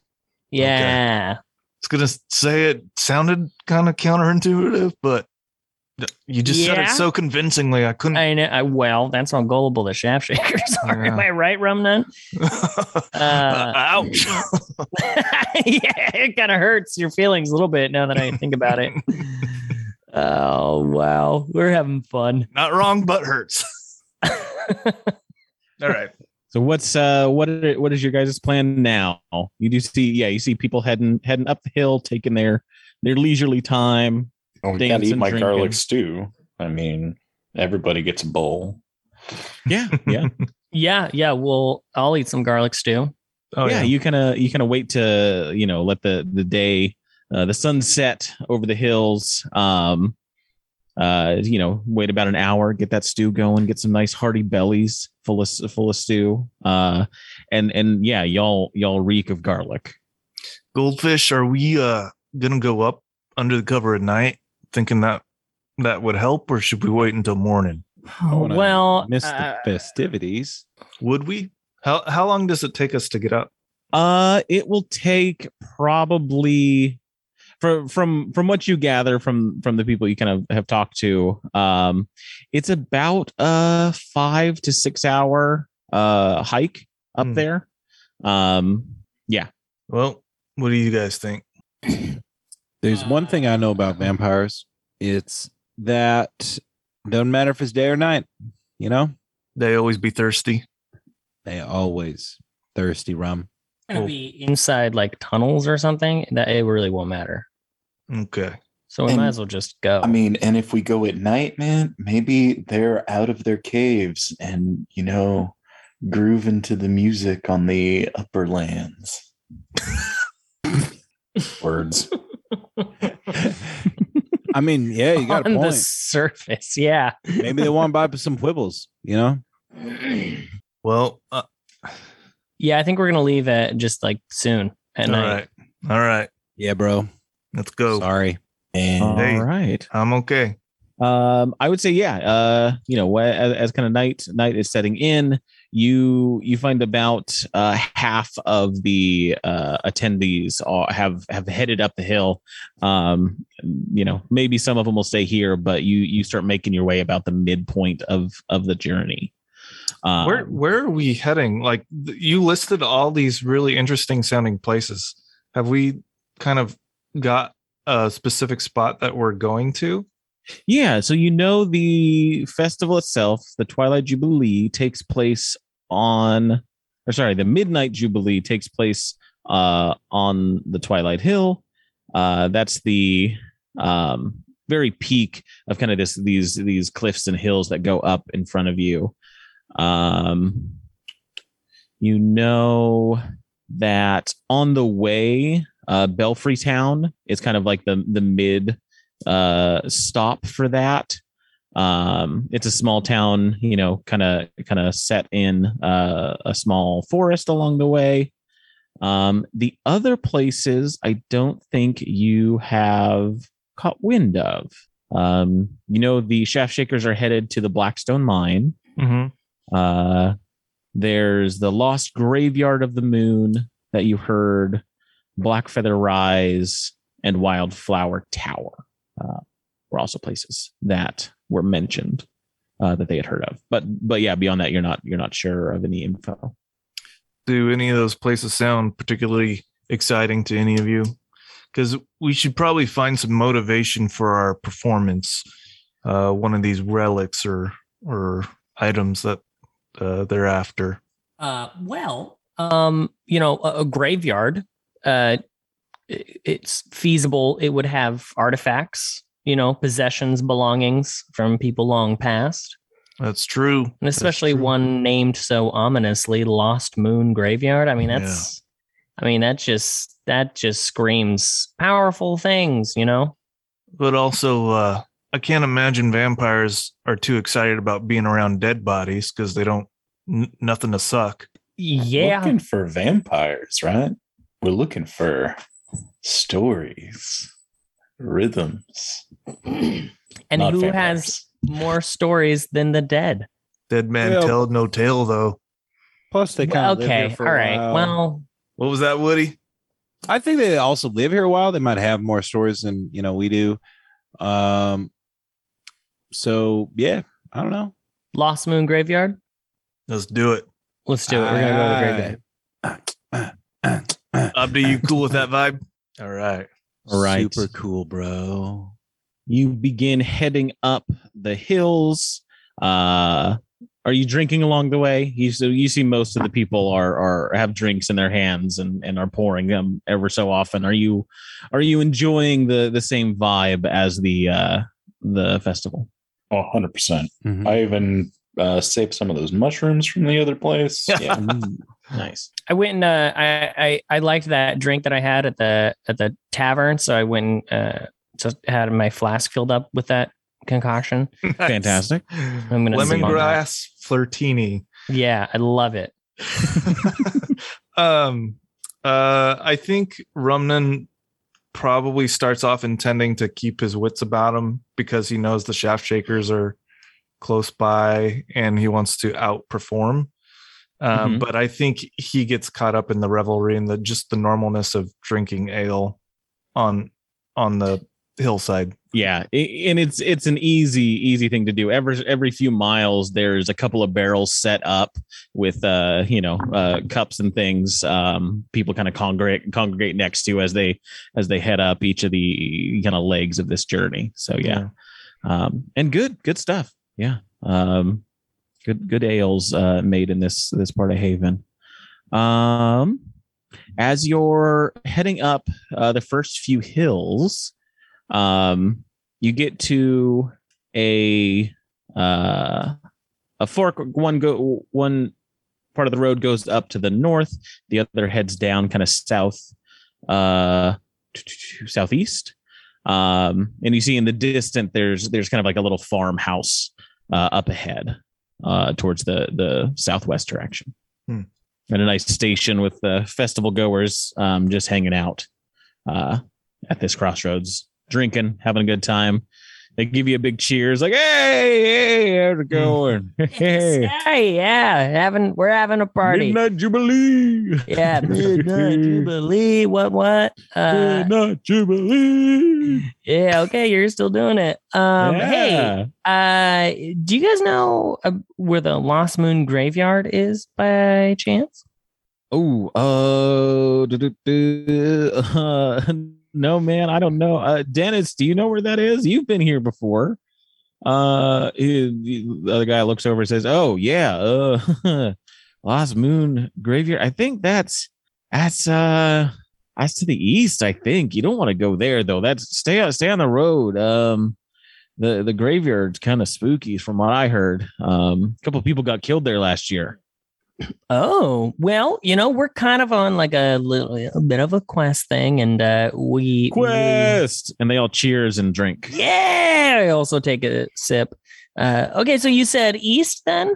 Yeah. I was gonna say it sounded kind of counterintuitive, but you just said it so convincingly. I couldn't. I know. I, well, that's how gullible the shaft shakers are. Am I right, Rumnum? Uh, Ouch! yeah, it kind of hurts your feelings a little bit now that I think about it. oh wow, we're having fun. Not wrong, but hurts. All right. So what's uh what are, what is your guys' plan now? You do see yeah, you see people heading heading up the hill, taking their their leisurely time. Oh, we gotta eat my drinking. garlic stew. I mean, everybody gets a bowl. Yeah, yeah. yeah, yeah. Well, I'll eat some garlic stew. Oh yeah, yeah. you kind of you kind of wait to you know let the the day uh, the sun set over the hills. Um, uh, you know, wait about an hour, get that stew going, get some nice hearty bellies full of full of stew. Uh, and and yeah, y'all y'all reek of garlic. Goldfish, are we uh gonna go up under the cover at night, thinking that that would help, or should we wait until morning? I well, miss uh, the festivities. Would we? How how long does it take us to get up? Uh, it will take probably from from from what you gather from from the people you kind of have talked to. Um, it's about a five to six hour uh hike up Hmm. there. Um, yeah Well, what do you guys think? There's one thing I know about vampires. It's that doesn't matter if it's day or night. You know, They always be thirsty. they always thirsty rum. gonna be inside like tunnels or something. That it really won't matter. Okay. So we And- might as well just go. I mean, and if we go at night, man, maybe they're out of their caves and, you know, grooving to the music on the upper lands. Words. I mean, yeah, you got a on the surface, yeah. Maybe they want to buy some quibbles. You know, Well, uh, Yeah, I think we're gonna leave at just like soon at all night. right. All right. yeah, bro. Let's go. Sorry. And all Hey. right. I'm okay. Um, I would say, yeah. Uh, you know, as, as kind of night night is setting in, you you find about uh, half of the uh, attendees are, have have headed up the hill. Um, you know, maybe some of them will stay here, but you you start making your way about the midpoint of of the journey. Um, where where are we heading? Like you listed all these really interesting sounding places. Have we kind of got a specific spot that we're going to? Yeah, so you know the festival itself, the Twilight Jubilee, takes place on, or sorry, the Midnight Jubilee takes place uh, on the Twilight Hill. Uh, that's the um, very peak of kind of this these these cliffs and hills that go up in front of you. Um, you know that on the way, uh, Belfry Town is kind of like the the mid uh stop for that. Um it's a small town you know kind of kind of set in uh, a small forest along the way. Um the other places i don't think you have caught wind of. Um you know the shaft shakers are headed to the blackstone mine. Mm-hmm. uh, there's the Lost Graveyard of the Moon that you heard, Blackfeather Rise, and Wildflower Tower uh, were also places that were mentioned uh, that they had heard of. But but yeah, beyond that, you're not you're not sure of any info. Do any of those places sound particularly exciting to any of you? Because we should probably find some motivation for our performance. Uh, one of these relics or or items that uh, they're after. Uh, well, um, you know, a, a graveyard. Uh, i- it's feasible. It would have artifacts, you know, possessions, belongings from people long past, That's true. and especially true. one named so ominously, Lost Moon Graveyard. I mean, Yeah. that's, I mean, that just that just screams powerful things, you know. But also, uh, I can't imagine vampires are too excited about being around dead bodies because they don't n- nothing to suck. Yeah, looking for vampires, right? We're looking for stories, rhythms. and not who vampires. has more stories than the dead? Dead man Well- tell no tale though. Plus, they kind Well, of live okay, here for all a right. Well, What was that, Woody? I think they also live here a while. They might have more stories than you know we do. Um. So yeah, I don't know. Lost Moon Graveyard. Let's do it. Let's do it. We're gonna go to the graveyard. Up to you. Cool with that vibe? All right. All right. Super cool, bro. You begin heading up the hills. Uh, are you drinking along the way? You so you see most of the people are are have drinks in their hands and and are pouring them ever so often. Are you are you enjoying the the same vibe as the uh the festival? Oh, 100%. Mhm. I even uh, saved some of those mushrooms from the other place. Yeah. Ooh, nice. I went and uh, I, I I liked that drink that I had at the at the tavern, so I went and uh, just had my flask filled up with that concoction. Fantastic. I'm gonna sip on that. Lemongrass flirtini. Yeah, I love it. um uh I think Rumnum probably starts off intending to keep his wits about him because he knows the shaft shakers are close by and he wants to outperform. Um, Mhm. But I think he gets caught up in the revelry and the just the normalness of drinking ale on on the hillside. Yeah, and it's it's an easy easy thing to do. Every every few miles, there's a couple of barrels set up with uh you know uh cups and things. Um, people kind of congregate congregate next to as they as they head up each of the kind of legs of this journey. So yeah, um, and good good stuff. Yeah, um, good good ales uh, made in this this part of Haven. Um, as you're heading up uh, the first few hills, um, you get to a uh, a fork. One go one part of the road goes up to the north. The other heads down, kind of south, uh, southeast. Um, and you see in the distance, there's there's kind of like a little farmhouse uh, up ahead, uh, towards the the southwest direction. Hmm. And a nice station with the festival goers um, just hanging out uh, at this crossroads, drinking, having a good time. They give you a big cheers, like, "Hey, hey, how's it going? Hey, Hey, yeah, having we're having a party. Midnight Jubilee, Yeah, midnight jubilee. What? What? Uh, Midnight Jubilee." yeah. Okay, you're still doing it. Um, hey, uh, do you guys know uh, where the Lost Moon Graveyard is by chance? Oh, uh, uh, no, man, I don't know. Uh, Dennis, do you know where that is? You've been here before. Uh, he- the other guy looks over and says, "Oh, yeah, uh, Lost Moon Graveyard. I think that's that's uh that's to the east. I think you don't want to go there though. That's stay on stay on the road. Um." The, the graveyard's kind of spooky from what I heard. Um, a couple of people got killed there last year. Oh, well, you know, we're kind of on like a little a bit of a quest thing, and uh, we Quest, and they all cheers and drink. yeah, I also take a sip. Uh, okay, so you said east then?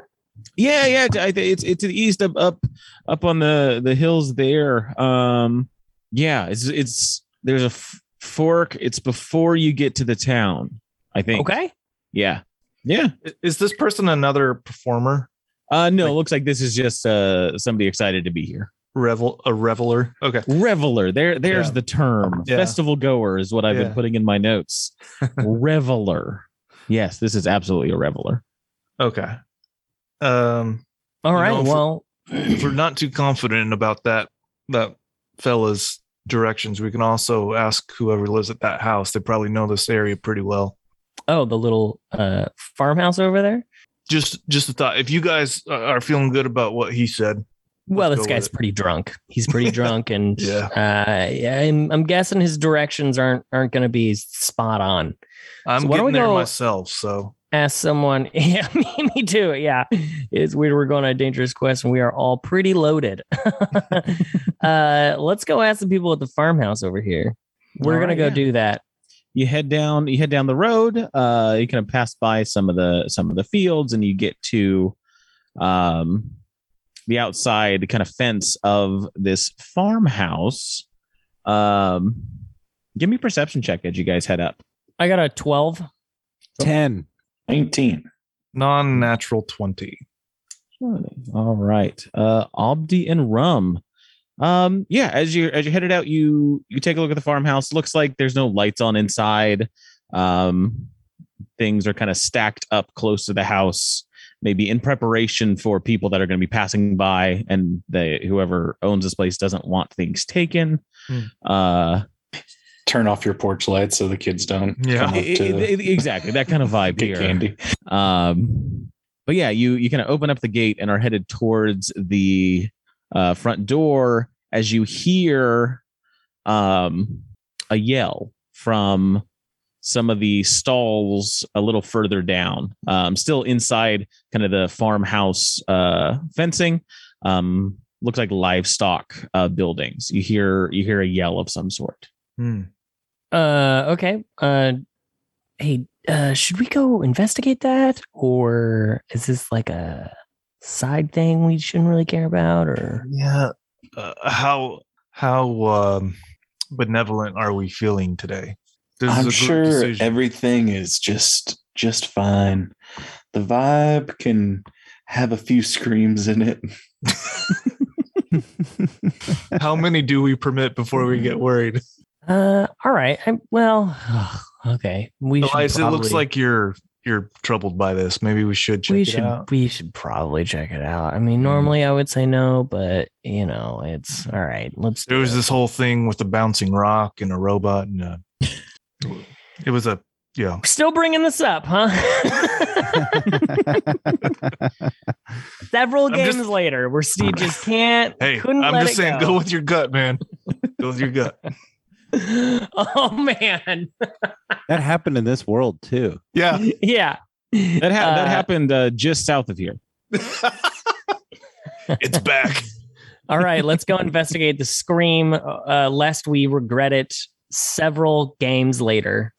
Yeah, yeah. I think it's it's to the east, up up up on the the hills there. Um, yeah, it's it's there's a f- fork. It's before you get to the town. I think. Okay. Yeah. Yeah. Is this person another performer? Uh, no, Like- it looks like this is just uh somebody excited to be here. Revel a reveler. Okay. Reveler. There, there's Yeah. the term. Yeah. Festival goer is what I've Yeah. been putting in my notes. reveler. Yes, this is absolutely a reveler. Okay. Um all right. Know, if- well, if we're not too confident about that that fella's directions, we can also ask whoever lives at that house. They probably know this area pretty well. oh, the little uh farmhouse over there. Just just a thought. If you guys uh, are feeling good about what he said, Well, this guy's pretty drunk. He's pretty drunk, and Yeah. uh, yeah, I'm, I'm guessing his directions aren't aren't going to be spot on. I'm So getting there myself. So Ask someone. Yeah, me, me too. Yeah, it's weird. We're going on a dangerous quest, and we are all pretty loaded. uh, let's go ask the people at the farmhouse over here. We're All gonna right, go yeah. do that. You head down you head down the road uh you kind of pass by some of the some of the fields and you get to um the outside kind of fence of this farmhouse um give me a perception check as you guys head up I got a twelve. 10. 19. non-natural twenty. all right uh abdi and rum um yeah as you as you headed out you you take a look at the farmhouse looks like there's no lights on inside um things are kind of stacked up close to the house maybe in preparation for people that are going to be passing by and they whoever owns this place doesn't want things taken Hmm. uh Turn off your porch lights so the kids don't Yeah. come up i- i- to exactly that kind of vibe get here candy. um, but yeah, you you kind of open up the gate and are headed towards the uh, front door as you hear um, a yell from some of the stalls a little further down. Um, still inside kind of the farmhouse uh, fencing. Um, looks like livestock uh, buildings. You hear you hear a yell of some sort. Hmm. Uh, okay. Uh, hey, uh, should we go investigate that, or is this like a side thing we shouldn't really care about? Or Yeah. Uh, how how um, benevolent are we feeling today? This is a I'm group sure decision. everything is just just fine. The vibe can have a few screams in it. How many do we permit before we get worried? Uh, all right. I, well, okay. We should Elias, it looks like you're you're troubled by this. Maybe we should check we it should out. we should probably check it out. I mean, normally I would say no, but you know, it's all right. Let's. There do was it. this whole thing with the bouncing rock and a robot, and uh it was a yeah. Still bringing this up, huh? Several games just- later, where Steve just can't. Hey, I'm just saying, go. go with your gut, man. go with your gut. oh man, that happened in this world too. Yeah. yeah. That ha- that Uh, happened uh, just south of here. it's back. All right, let's go investigate the scream, uh, lest we regret it several games later.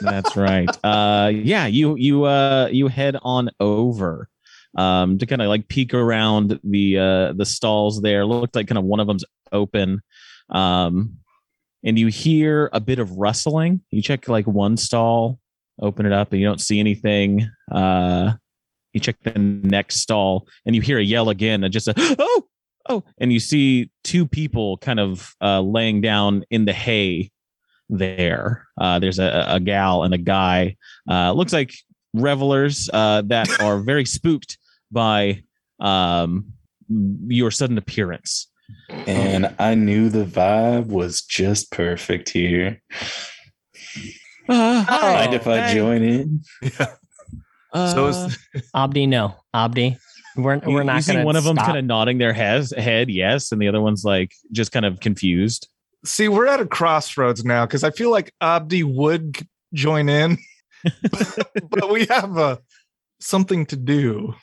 That's right. Uh, yeah, you you uh you head on over um to kind of like peek around the uh the stalls there. Looked like kind of one of them's open. Um and you hear a bit of rustling. You check like one stall, open it up, and you don't see anything. Uh you check the next stall and you hear a yell again and just a oh oh and you see two people kind of uh laying down in the hay there. Uh, there's a, a gal and a guy. Uh, looks like revelers uh, that are very spooked by um, your sudden appearance. And I knew the vibe was just perfect here. Uh, hi. Mind if I Hey. join in? Uh, So is Abdi, no, Abdi, we're we're you not see going to. one of them kind of nodding their heads, head yes, and the other one's like just kind of confused. See, we're at a crossroads now because I feel like Abdi would join in, but we have uh, something to do.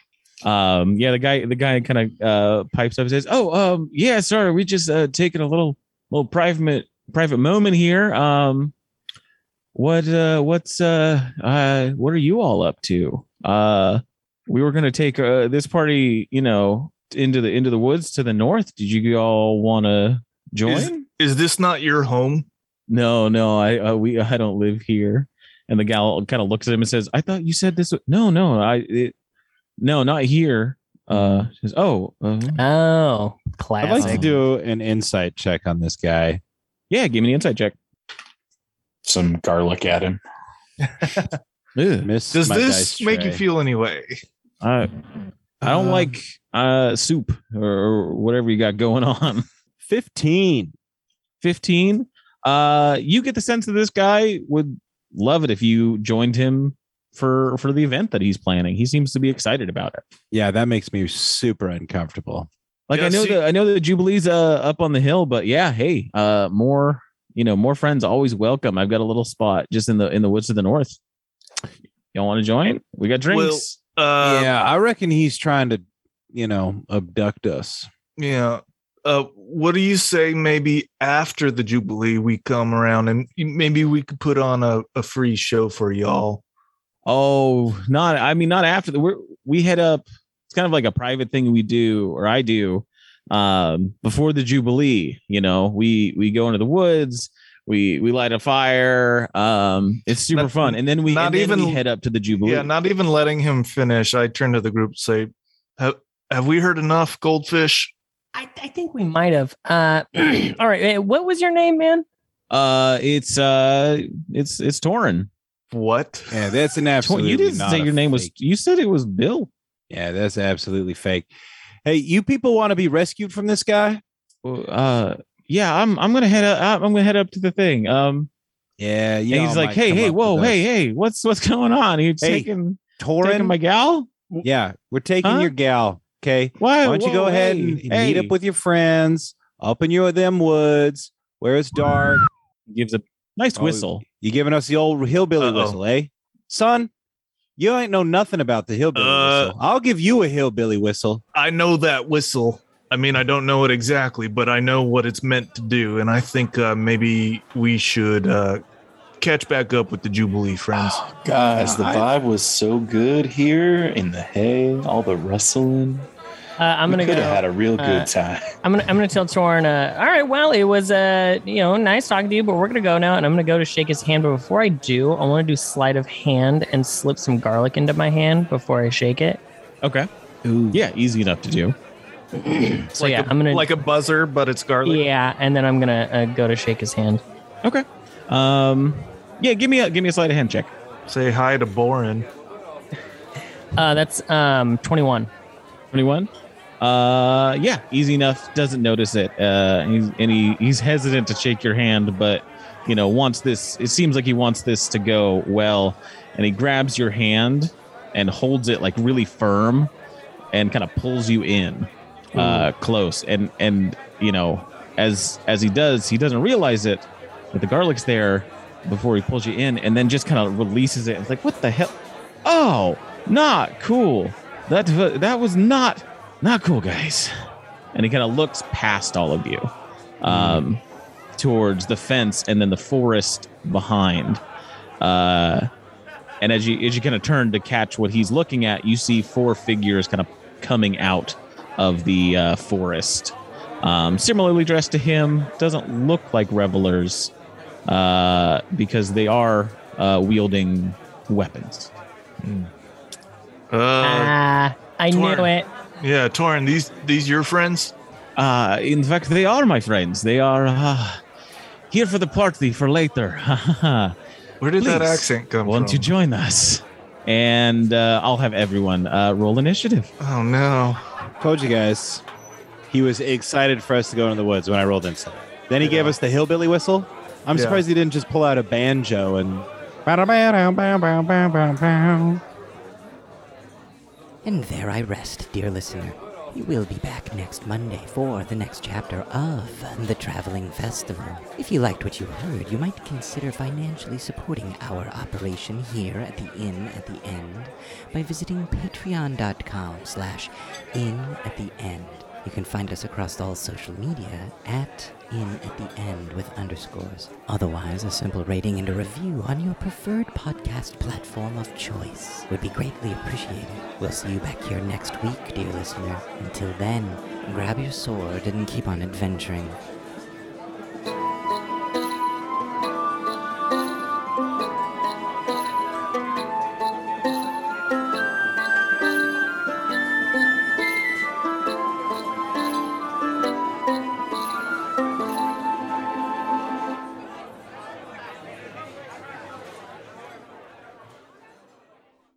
Um, yeah, the guy, the guy kind of uh, pipes up and says, "Oh, um, yeah, sorry, we just uh, taking a little little private private moment here. Um, what uh, what's uh, uh, what are you all up to? Uh, we were gonna take uh, this party, you know, into the into the woods to the north. Did you all want to join? Is, is this not your home? no, no, I uh, we I don't live here." And the gal kind of looks at him and says, "I thought you said this. No, no, I it, no, not here." Uh, says, "Oh, uh, Oh, classic. I'd like to do an insight check on this guy. yeah, give me an insight check." Some garlic at him. Does this dice make you feel any way? I I don't Um, like uh soup or, or whatever you got going on. 15? 15. Uh you get the sense that this guy would love it if you joined him for for the event that he's planning. He seems to be excited about it. Yeah, that makes me super uncomfortable. Like Yeah, I know see- that I know that Jubilee's uh up on the hill, but yeah, hey, uh more you know, more friends always welcome. I've got a little spot just in the in the woods of the north. Y'all want to join? We got drinks. Uh, yeah, I reckon he's trying to, you know, abduct us. Yeah. Uh, what do you say? Maybe after the Jubilee, we come around and maybe we could put on a, a free show for y'all. Oh, not I mean not after the we're, we head up. It's kind of like a private thing we do or I do um before the Jubilee, you know. We we go into the woods, we we light a fire. Um it's super Not- fun. And then we not and then we even- head up to the Jubilee. Yeah, not even letting him finish. I turn to the group and say, have, have we heard enough, Goldfish? I, I think we might have. Uh, all right. eh, What was your name, man? uh it's uh it's it's Torin. What? Yeah, that's an absolutely. you didn't say your name was you said it was Bill. Yeah, that's absolutely fake. Hey, you people want to be rescued from this guy? Uh yeah, I'm I'm gonna head up I'm gonna head up to the thing. Um Yeah, you he's like, hey, hey, whoa, hey, hey, what's what's going on? He's Hey, taking Torin. taking my gal? yeah, we're taking Huh? your gal. Okay, Why, why don't you go whoa, ahead hey, and hey. meet up with your friends up in your them woods where it's dark. gives a nice Oh, whistle. You giving us the old hillbilly Uh-oh. whistle, eh, son? You ain't know nothing about the hillbilly Uh, whistle. I'll give you a hillbilly whistle. I know that whistle. I mean, I don't know it exactly, but I know what it's meant to do. And I think uh, maybe we should uh, catch back up with the Jubilee friends. Guys, the I- vibe was so good here in the hay, all the rustling. Uh, I'm We gonna could go. have had a real good uh, time. I'm gonna I'm gonna tell Torin. Uh, all right, well, it was uh you know nice talking to you, but we're gonna go now, and I'm gonna go to shake his hand. But before I do, I want to do sleight of hand and slip some garlic into my hand before I shake it. Okay. Ooh. Yeah, easy enough to do. So like yeah, a, I'm gonna like a buzzer, but it's garlic. yeah, and then I'm gonna uh, go to shake his hand. Okay. Um, yeah, give me a give me a sleight of hand check. Say hi to Borin. Uh, that's um 21. 21 uh yeah easy enough doesn't notice it uh he's, and he he's hesitant to shake your hand but you know wants this it seems like he wants this to go well and he grabs your hand and holds it like really firm and kind of pulls you in uh close and and you know as as he does he doesn't realize it but the garlic's there before he pulls you in and then just kind of releases it. It's like what the hell? Oh not cool. That that was not not cool guys and he kind of looks past all of you um towards the fence and then the forest behind uh and as you as you kind of turn to catch what he's looking at you see four figures kind of coming out of the uh, forest um similarly dressed to him doesn't look like revelers uh because they are uh wielding weapons Uh, Ah, I Torin. knew it. Yeah, Torin, these these your friends? Uh, in fact, they are my friends. They are uh, here for the party for later. Where did that accent come Won't from? you join us? And uh, I'll have everyone uh, roll initiative. oh no. Told you guys. He was excited for us to go into the woods when I rolled insight. Then he gave us the hillbilly whistle. I'm Yeah. surprised he didn't just pull out a banjo and. And there I rest, dear listener. You will be back next Monday for the next chapter of The Traveling Festival. If you liked what you heard, you might consider financially supporting our operation here at the Inn at the End by visiting patreon.com slash Inn at the End. You can find us across all social media at Inn at the End with underscores. Otherwise, a simple rating and a review on your preferred podcast platform of choice would be greatly appreciated. We'll see you back here next week, dear listener. Until then, grab your sword and keep on adventuring.